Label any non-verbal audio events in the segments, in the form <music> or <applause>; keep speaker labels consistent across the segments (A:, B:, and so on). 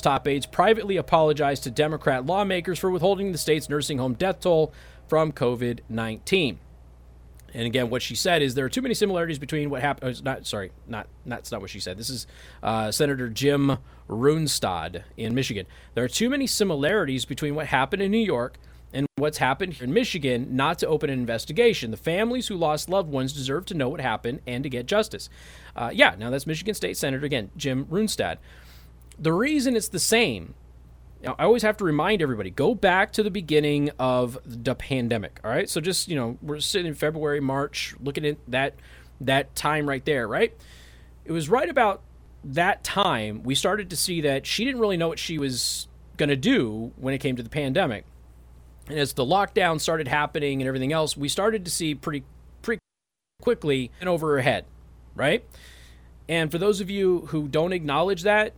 A: top aides privately apologized to Democrat lawmakers for withholding the state's nursing home death toll from COVID 19. And again, what she said is there are too many similarities between what happened. Uh, not sorry, not that's not what she said. This is uh, Senator Jim Runestad in Michigan. There are too many similarities between what happened in New York and what's happened here in Michigan not to open an investigation. The families who lost loved ones deserve to know what happened and to get justice. Uh, yeah, now that's Michigan State Senator again, Jim Runestad. The reason it's the same now, I always have to remind everybody go back to the beginning of the pandemic. All right. So just, you know, we're sitting in February, March, looking at that that time right there, right? It was right about that time we started to see that she didn't really know what she was going to do when it came to the pandemic. And as the lockdown started happening and everything else, we started to see pretty pretty quickly and over her head, right? And for those of you who don't acknowledge that,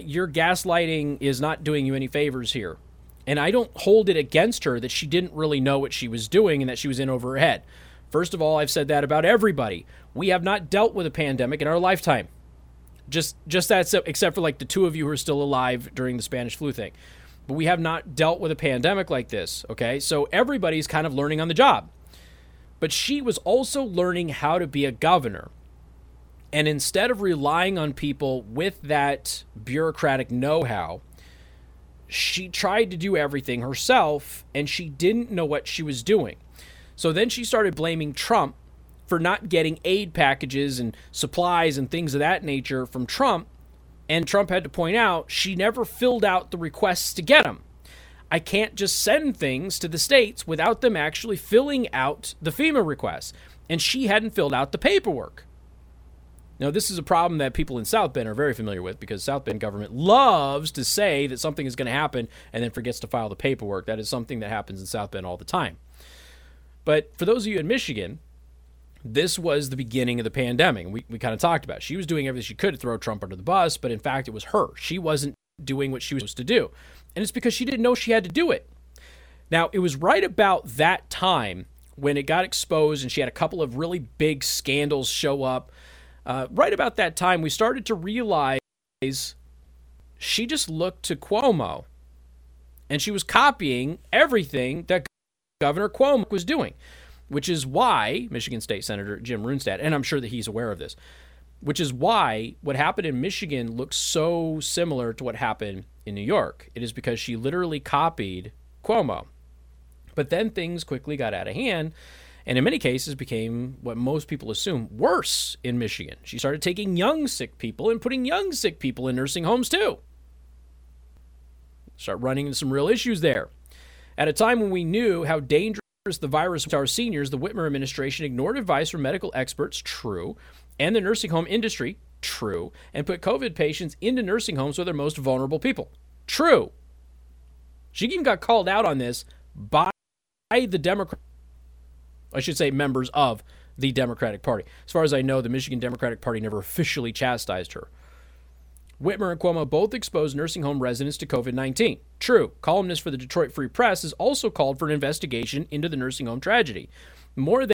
A: your gaslighting is not doing you any favors here. And I don't hold it against her that she didn't really know what she was doing and that she was in over her head. First of all, I've said that about everybody. We have not dealt with a pandemic in our lifetime. Just just that except for like the two of you who are still alive during the Spanish flu thing. But we have not dealt with a pandemic like this, okay? So everybody's kind of learning on the job. But she was also learning how to be a governor. And instead of relying on people with that bureaucratic know how, she tried to do everything herself and she didn't know what she was doing. So then she started blaming Trump for not getting aid packages and supplies and things of that nature from Trump. And Trump had to point out she never filled out the requests to get them. I can't just send things to the states without them actually filling out the FEMA requests. And she hadn't filled out the paperwork. Now, this is a problem that people in South Bend are very familiar with because South Bend government loves to say that something is going to happen and then forgets to file the paperwork. That is something that happens in South Bend all the time. But for those of you in Michigan, this was the beginning of the pandemic. We, we kind of talked about it. She was doing everything she could to throw Trump under the bus, but in fact, it was her. She wasn't doing what she was supposed to do. And it's because she didn't know she had to do it. Now, it was right about that time when it got exposed and she had a couple of really big scandals show up uh, right about that time, we started to realize she just looked to Cuomo and she was copying everything that Governor Cuomo was doing, which is why Michigan State Senator Jim Runestad, and I'm sure that he's aware of this, which is why what happened in Michigan looks so similar to what happened in New York. It is because she literally copied Cuomo. But then things quickly got out of hand and in many cases became what most people assume worse in Michigan. She started taking young sick people and putting young sick people in nursing homes too. Start running into some real issues there. At a time when we knew how dangerous the virus was to our seniors, the Whitmer administration ignored advice from medical experts, true, and the nursing home industry, true, and put COVID patients into nursing homes with their most vulnerable people, true. She even got called out on this by the Democrat I should say members of the Democratic Party. As far as I know, the Michigan Democratic Party never officially chastised her. Whitmer and Cuomo both exposed nursing home residents to COVID 19. True, columnist for the Detroit Free Press has also called for an investigation into the nursing home tragedy. More than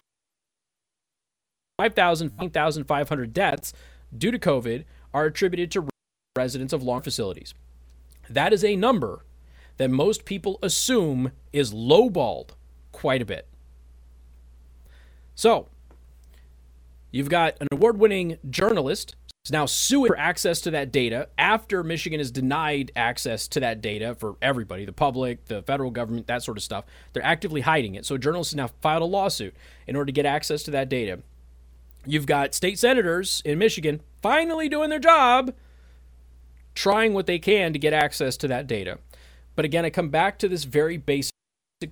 A: 5,500 deaths due to COVID are attributed to residents of long facilities. That is a number that most people assume is lowballed quite a bit. So, you've got an award winning journalist is now suing for access to that data after Michigan has denied access to that data for everybody, the public, the federal government, that sort of stuff. They're actively hiding it. So, journalists have now filed a lawsuit in order to get access to that data. You've got state senators in Michigan finally doing their job, trying what they can to get access to that data. But again, I come back to this very basic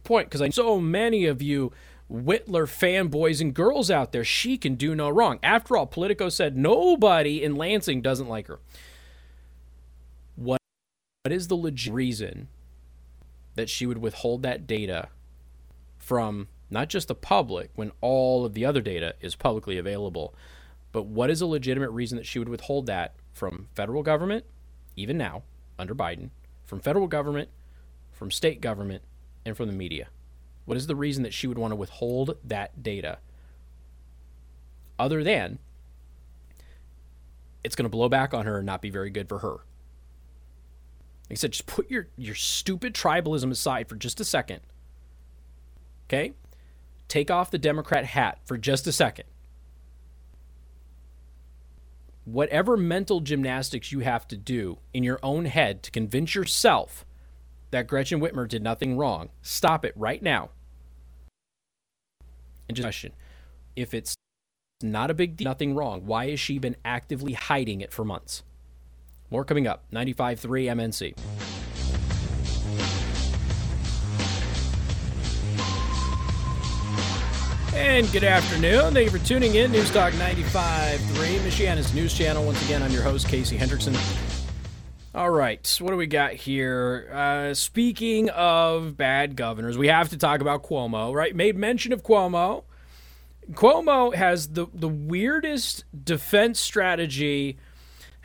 A: point because I know so many of you Whitmer fanboys and girls out there. She can do no wrong. After all, Politico said nobody in Lansing doesn't like her. What, what is the legit reason that she would withhold that data from not just the public when all of the other data is publicly available, but what is a legitimate reason that she would withhold that from federal government, even now under Biden, from federal government, from state government, and from the media? What is the reason that she would want to withhold that data? Other than it's going to blow back on her and not be very good for her. Like I said, just put your, your stupid tribalism aside for just a second. Okay? Take off the Democrat hat for just a second. Whatever mental gymnastics you have to do in your own head to convince yourself that Gretchen Whitmer did nothing wrong, stop it right now. And just question if it's not a big deal, nothing wrong, why has she been actively hiding it for months? More coming up. 95.3 MNC. And good afternoon. Thank you for tuning in. News Talk 95.3, Michiana's news channel. Once again, I'm your host, Casey Hendrickson. All right, what do we got here? Uh, speaking of bad governors, we have to talk about Cuomo, right? Made mention of Cuomo. Cuomo has the, the weirdest defense strategy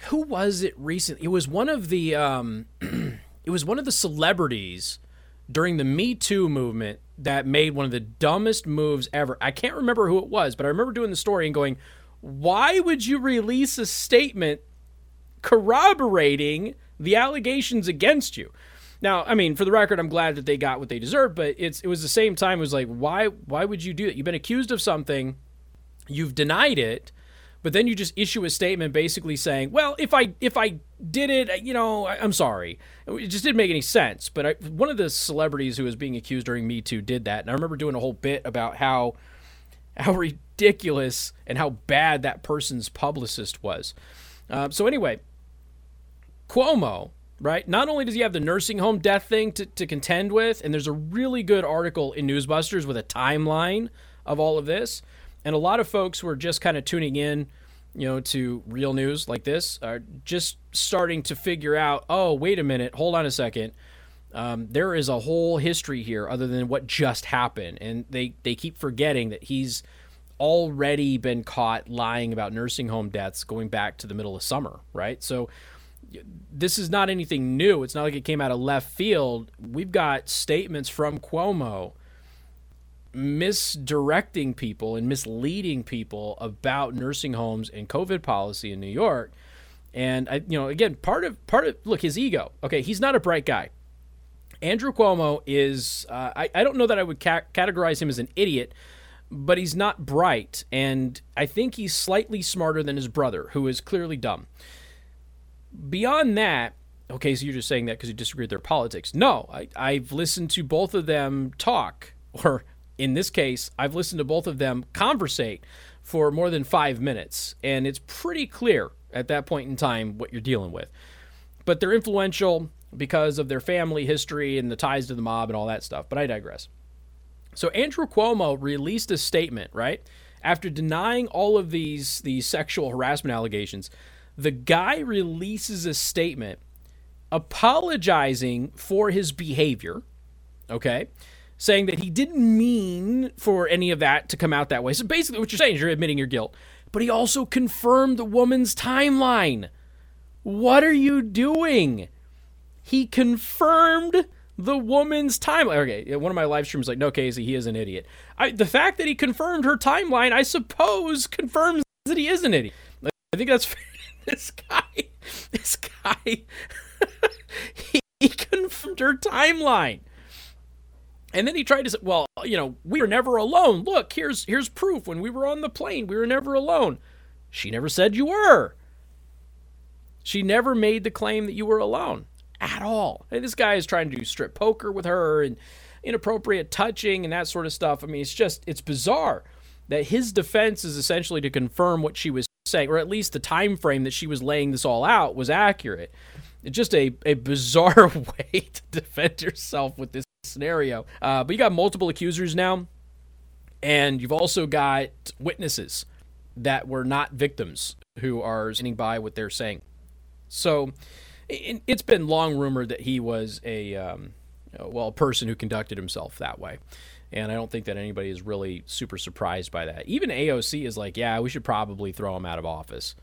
A: who was it recently? It was one of the um, <clears throat> it was one of the celebrities during the Me Too movement that made one of the dumbest moves ever. I can't remember who it was, but I remember doing the story and going, "Why would you release a statement corroborating the allegations against you?" Now, I mean, for the record, I'm glad that they got what they deserved, but it's it was the same time it was like, why why would you do that? You've been accused of something, you've denied it, but then you just issue a statement basically saying, "Well, if I if I did it, you know, I, am sorry." It just didn't make any sense. But I, one of the celebrities who was being accused during Me Too did that, and I remember doing a whole bit about how how ridiculous and how bad that person's publicist was. Uh, so anyway, Cuomo, right? Not only does he have the nursing home death thing to, to contend with, and there's a really good article in Newsbusters with a timeline of all of this and a lot of folks who are just kind of tuning in, you know, to real news like this are just starting to figure out, oh, wait a minute, hold on a second. Um, there is a whole history here other than what just happened. And they, they keep forgetting that he's already been caught lying about nursing home deaths going back to the middle of summer, right? So this is not anything new. It's not like it came out of left field. We've got statements from Cuomo misdirecting people and misleading people about nursing homes and COVID policy in New York. And I, you know, again, part of part of look his ego. Okay, he's not a bright guy. Andrew Cuomo is. Uh, I I don't know that I would ca- categorize him as an idiot, but he's not bright, and I think he's slightly smarter than his brother, who is clearly dumb. Beyond that, okay, so you're just saying that because you disagree with their politics. No, I, I've listened to both of them talk, <laughs> or in this case, I've listened to both of them conversate for more than five minutes, and it's pretty clear at that point in time what you're dealing with. But they're influential because of their family history and the ties to the mob and all that stuff. But I digress. So Andrew Cuomo released a statement, right? After denying all of these these sexual harassment allegations, the guy releases a statement apologizing for his behavior, okay? saying that he didn't mean for any of that to come out that way. So basically, what you're saying is you're admitting your guilt. But he also confirmed the woman's timeline. What are you doing? He confirmed the woman's timeline. Okay, one of my live streams like, no, Casey, he is an idiot. I, the fact that he confirmed her timeline, I suppose, confirms that he is an idiot. I think that's <laughs> <laughs> this guy. This guy. <laughs> he, he confirmed her timeline. And then he tried to say, well, you know, we were never alone. Look, here's here's proof. When we were on the plane, we were never alone. She never said you were. She never made the claim that you were alone at all. And this guy is trying to do strip poker with her and inappropriate touching and that sort of stuff. I mean, it's just it's bizarre that his defense is essentially to confirm what she was saying, or at least the time frame that she was laying this all out was accurate. It's just a, a bizarre <laughs> way to defend yourself with this scenario. Uh, but you got multiple accusers now, and you've also got witnesses that were not victims who are standing by what they're saying. So it, has been long rumored that he was a um, well a person who conducted himself that way. And I don't think that anybody is really super surprised by that. Even AOC is like, yeah, we should probably throw him out of office.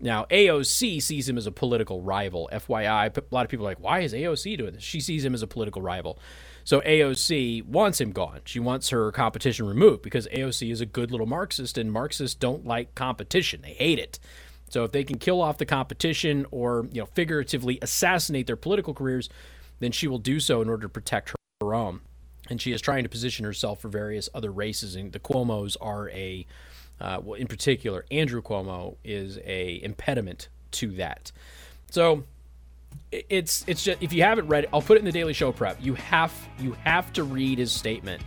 A: Now, AOC sees him as a political rival. FYI, a lot of people are like, why is AOC doing this? She sees him as a political rival. So AOC wants him gone. She wants her competition removed because AOC is a good little Marxist, and Marxists don't like competition. They hate it. So if they can kill off the competition or, you know, figuratively assassinate their political careers, then she will do so in order to protect her, own. And she is trying to position herself for various other races. And the Cuomo's are a, uh, well, in particular, Andrew Cuomo is a impediment to that. So it's it's just if you haven't read it, I'll put it in the Daily Show prep. You have you have to read his statement.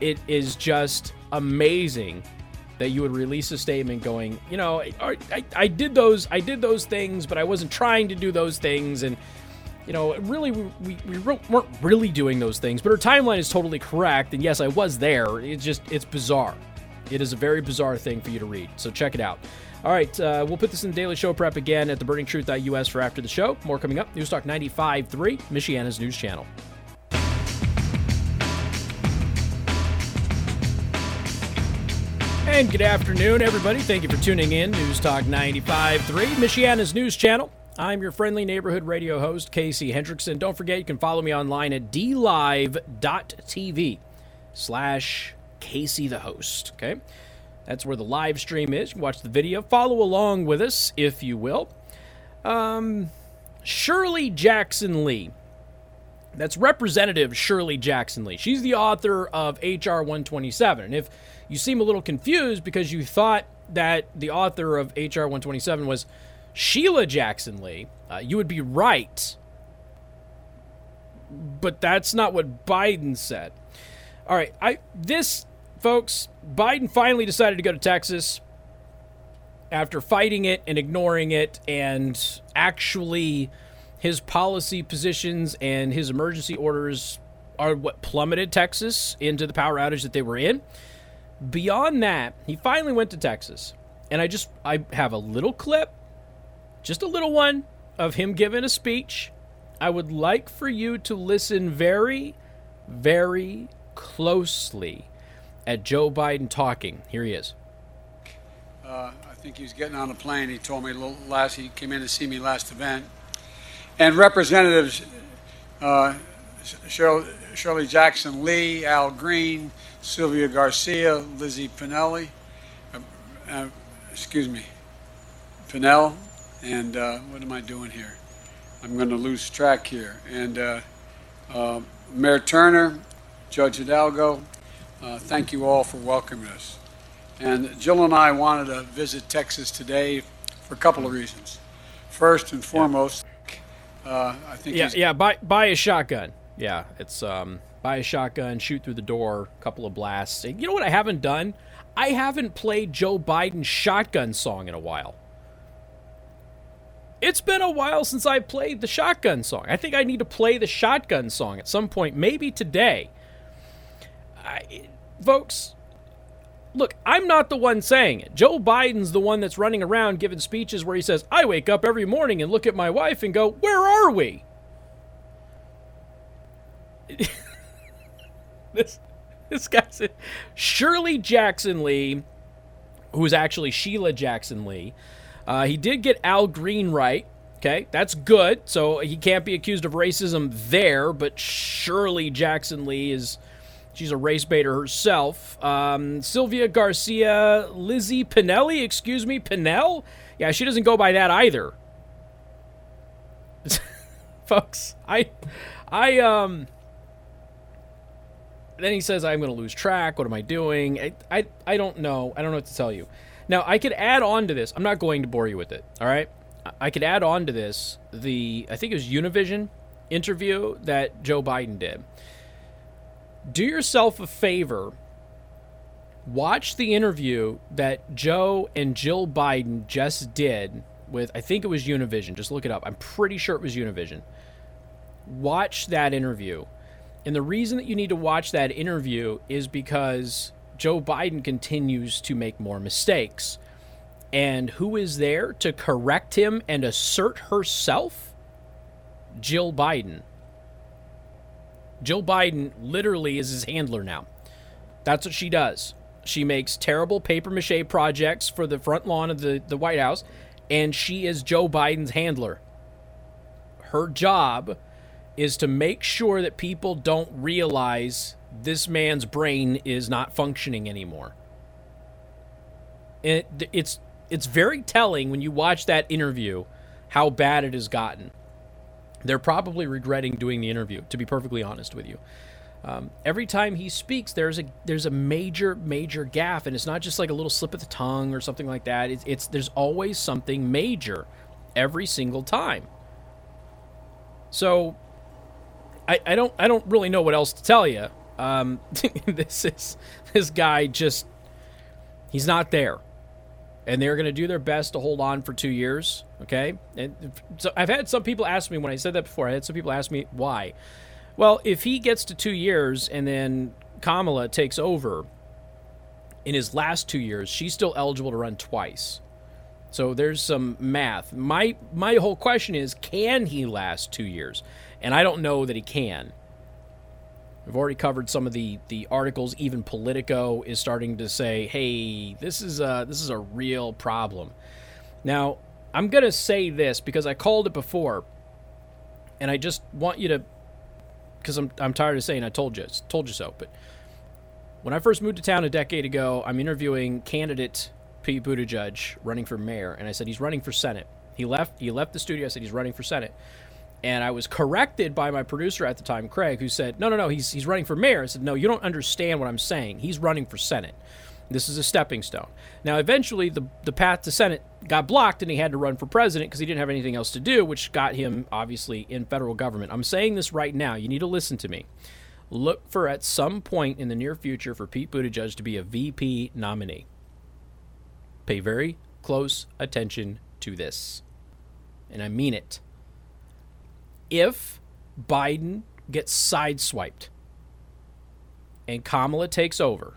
A: It is just amazing that you would release a statement going, you know, I, I, I did those I did those things, but I wasn't trying to do those things, and you know, really we, we, we weren't really doing those things. But her timeline is totally correct, and yes, I was there. It's just it's bizarre. It is a very bizarre thing for you to read. So check it out. All right, uh, we'll put this in the Daily Show prep again at theburningtruth.us for after the show. More coming up. News Talk 95.3, Michiana's news channel. And good afternoon, everybody. Thank you for tuning in. News Talk 95.3, Michiana's news channel. I'm your friendly neighborhood radio host, Casey Hendrickson. Don't forget, you can follow me online at dlive.tv slash Casey the host. Okay? That's where the live stream is. Watch the video. Follow along with us, if you will. Um, Shirley Jackson Lee. That's Representative Shirley Jackson Lee. She's the author of H.R. 127. And if you seem a little confused because you thought that the author of H.R. 127 was Sheila Jackson Lee, uh, you would be right. But that's not what Biden said. All right, I this folks, Biden finally decided to go to Texas after fighting it and ignoring it, and actually, his policy positions and his emergency orders are what plummeted Texas into the power outage that they were in. Beyond that, he finally went to Texas. And I just I have a little clip, just a little one of him giving a speech. I would like for you to listen very very closely at Joe Biden talking. Here he is.
B: Uh, I think he was getting on a plane. He told me last. He came in to see me last event, and representatives uh, Shirley Jackson Lee, Al Green, Sylvia Garcia, Lizzie Pinelli, uh, uh, excuse me, Pinell, and uh, what am I doing here? I'm going to lose track here. And uh, uh, Mayor Turner, Judge Hidalgo, uh, thank you all for welcoming us. And Jill and I wanted to visit Texas today for a couple of reasons. First and foremost, uh, I think
A: yeah, yeah, buy buy a shotgun. Yeah, it's um, buy a shotgun, shoot through the door, a couple of blasts. You know what I haven't done? I haven't played Joe Biden's shotgun song in a while. It's been a while since I played the shotgun song. I think I need to play the shotgun song at some point, maybe today. I, folks, look, I'm not the one saying it. Joe Biden's the one that's running around giving speeches where he says, I wake up every morning and look at my wife and go, Where are we? <laughs> this this guy said Shirley Jackson Lee, who is actually Sheila Jackson Lee. Uh, he did get Al Green right. Okay, that's good. So he can't be accused of racism there, but Shirley Jackson Lee is She's a race baiter herself. Um, Sylvia Garcia, Lizzie Pinelli, excuse me, Pinell? Yeah, she doesn't go by that either. <laughs> Folks, I, I, um, then he says, I'm going to lose track. What am I doing? I, I, I don't know. I don't know what to tell you. Now, I could add on to this. I'm not going to bore you with it. All right. I could add on to this the, I think it was Univision interview that Joe Biden did do yourself a favor. Watch the interview that Joe and Jill Biden just did with, I think it was Univision. Just look it up. I'm pretty sure it was Univision. Watch that interview. And the reason that you need to watch that interview is because Joe Biden continues to make more mistakes. And who is there to correct him and assert herself? Jill Biden. Jill Biden literally is his handler now. That's what she does. She makes terrible paper mache projects for the front lawn of the, the White House, and she is Joe Biden's handler. Her job is to make sure that people don't realize this man's brain is not functioning anymore. It, it's it's very telling when you watch that interview how bad it has gotten. They're probably regretting doing the interview, to be perfectly honest with you. Um, every time he speaks, there's a there's a major major gaffe, and it's not just like a little slip of the tongue or something like that. It's, it's there's always something major every single time. So I, I don't I don't really know what else to tell you. Um, <laughs> this is this guy just he's not there, and they're going to do their best to hold on for two years. Okay, and so I've had some people ask me when I said that before. I had some people ask me why. Well, if he gets to two years and then Kamala takes over in his last two years, she's still eligible to run twice. So there's some math. My my whole question is, can he last two years? And I don't know that he can. We've already covered some of the the articles. Even Politico is starting to say, "Hey, this is a this is a real problem." Now, I'm gonna say this because I called it before, and I just want you to because I'm, I'm tired of saying I told you, told you so. But when I first moved to town a decade ago, I'm interviewing candidate Pete Buttigieg running for mayor, and I said he's running for Senate. He left. He left the studio. I said he's running for Senate, and I was corrected by my producer at the time, Craig, who said, "No, no, no, he's he's running for mayor." I said, "No, you don't understand what I'm saying. He's running for Senate." This is a stepping stone. Now, eventually, the, the path to Senate got blocked and he had to run for president because he didn't have anything else to do, which got him, obviously, in federal government. I'm saying this right now. You need to listen to me. Look for at some point in the near future for Pete Buttigieg to be a VP nominee. Pay very close attention to this. And I mean it. If Biden gets sideswiped and Kamala takes over,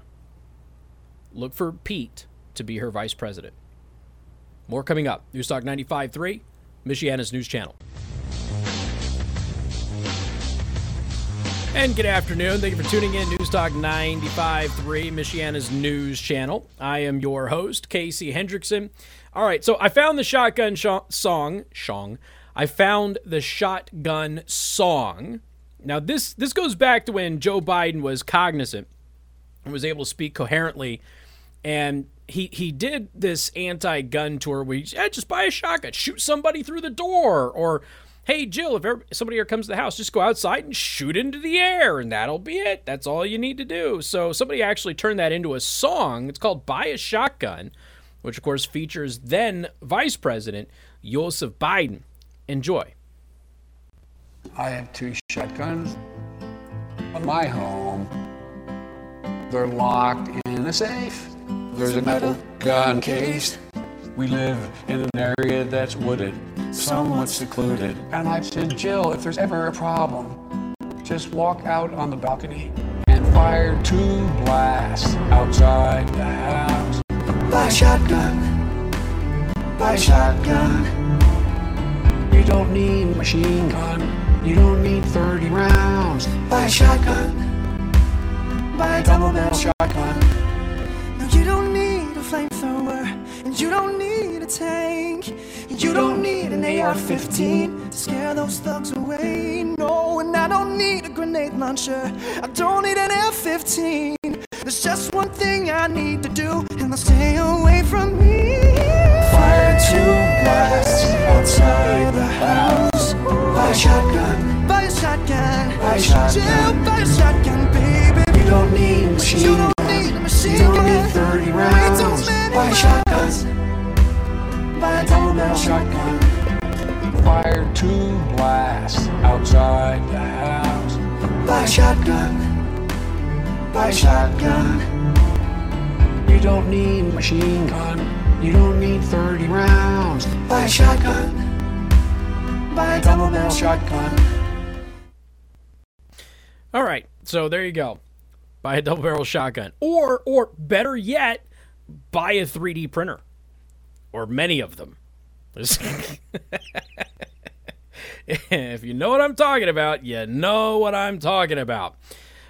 A: look for Pete to be her vice president. More coming up. News Talk 95.3, Michiana's news channel. And good afternoon. Thank you for tuning in. News Talk 95.3, Michiana's news channel. I am your host, Casey Hendrickson. All right, so I found the shotgun sh- song, Shong. I found the shotgun song. Now this this goes back to when Joe Biden was cognizant and was able to speak coherently and he he did this anti-gun tour where he yeah, just buy a shotgun, shoot somebody through the door, or hey Jill, if somebody here comes to the house, just go outside and shoot into the air, and that'll be it. That's all you need to do. So somebody actually turned that into a song. It's called "Buy a Shotgun," which of course features then Vice President Joseph Biden. Enjoy.
B: I have two shotguns in my home. They're locked in a safe. There's a metal gun case. We live in an area that's wooded, somewhat secluded. And I said, Jill, if there's ever a problem, just walk out on the balcony and fire two blasts outside the house. Buy shotgun. Buy shotgun. You don't need a machine gun. You don't need 30 rounds. Buy a shotgun. Buy a double barrel shotgun.
C: No, you don't need a flamethrower, and you don't need a tank. You don't need an AR-15 to scare those thugs away. No, and I don't need a grenade launcher. I don't need an F-15. There's just one thing I need to do, and they'll stay away from me.
B: Shotgun.
C: Baby.
B: You don't need machine
C: You don't need a machine
B: You don't need 30
C: Way too
B: rounds. Buy. Buy a double barrel shotgun. Fire two blasts outside the house. Buy a shotgun. Buy a shotgun. You don't need machine gun. You don't need 30 rounds. Buy a shotgun. Buy a double barrel shotgun.
A: All right, so there you go. Buy a double barrel shotgun, or or better yet, buy a 3D printer, or many of them. <laughs> if you know what I'm talking about, you know what I'm talking about.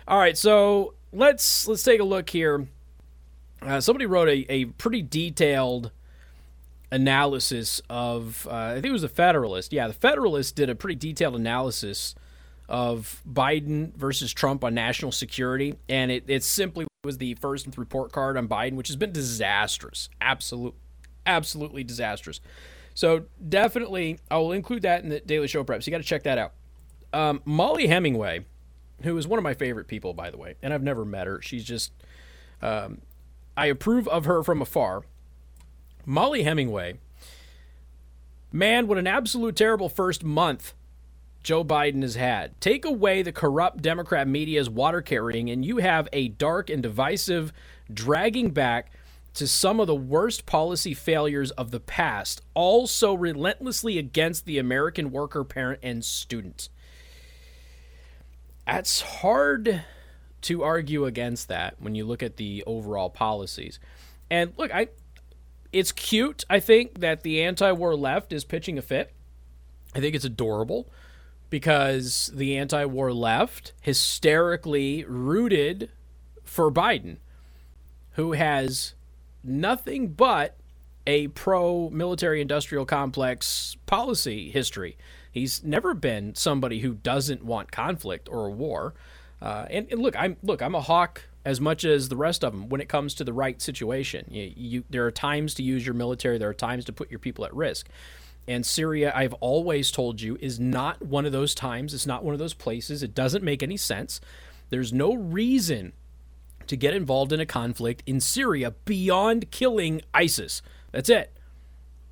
A: All right, so let's let's take a look here. Uh, somebody wrote a, a pretty detailed analysis of uh, I think it was the Federalist. Yeah, the Federalist did a pretty detailed analysis of Biden versus Trump on national security, and it, it simply was the first report card on Biden, which has been disastrous, absolute, absolutely disastrous. So definitely, I will include that in the Daily Show prep. So you got to check that out. Um, Mollie Hemingway, who is one of my favorite people, by the way, and I've never met her. She's just, um, I approve of her from afar. Mollie Hemingway, man, what an absolute terrible first month Joe Biden has had. Take away the corrupt Democrat media's water carrying, and you have a dark and divisive dragging back to some of the worst policy failures of the past, all so relentlessly against the American worker, parent, and student. That's hard to argue against that when you look at the overall policies. And look, I it's cute, I think, that the anti-war left is pitching a fit. I think it's adorable because the anti-war left hysterically rooted for Biden, who has nothing but a pro military industrial complex policy history. He's never been somebody who doesn't want conflict or a war. Uh, and, and, look, I'm look, I'm a hawk as much as the rest of them when it comes to the right situation. You, you, there are times to use your military. There are times to put your people at risk. And Syria, I've always told you, is not one of those times. It's not one of those places. It doesn't make any sense. There's no reason to get involved in a conflict in Syria beyond killing ISIS. That's it.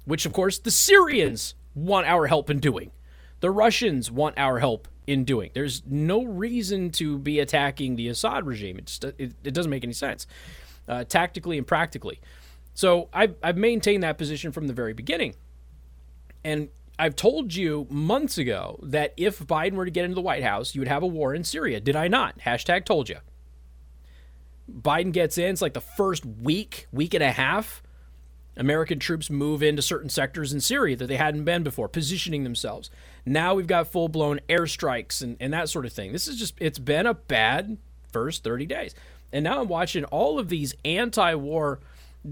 A: Which, of course, the Syrians want our help in doing. The Russians want our help in doing. There's no reason to be attacking the Assad regime. It, just, it, it doesn't make any sense, uh, tactically and practically. So I've, I've maintained that position from the very beginning. And I've told you months ago that if Biden were to get into the White House, you would have a war in Syria. Did I not? Hashtag told you. Biden gets in, it's like the first week, week and a half. American troops move into certain sectors in Syria that they hadn't been before, positioning themselves. Now we've got full blown airstrikes and, and that sort of thing. This is just, it's been a bad first 30 days. And now I'm watching all of these anti war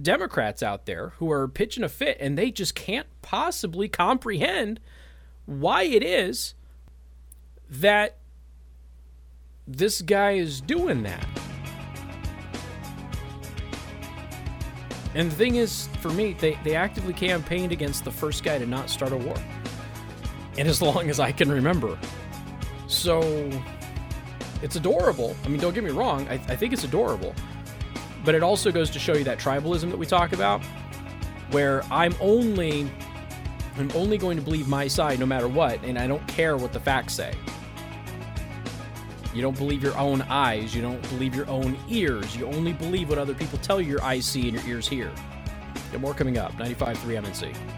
A: Democrats out there who are pitching a fit and they just can't possibly comprehend why it is that this guy is doing that. And the thing is, for me, they, they actively campaigned against the first guy to not start a war. And as <laughs> long as I can remember. So it's adorable. I mean, don't get me wrong, I, I think it's adorable. But it also goes to show you that tribalism that we talk about, where I'm only I'm only going to believe my side no matter what, and I don't care what the facts say. You don't believe your own eyes. You don't believe your own ears. You only believe what other people tell you your eyes see and your ears hear. Got more coming up. 95.3 MNC.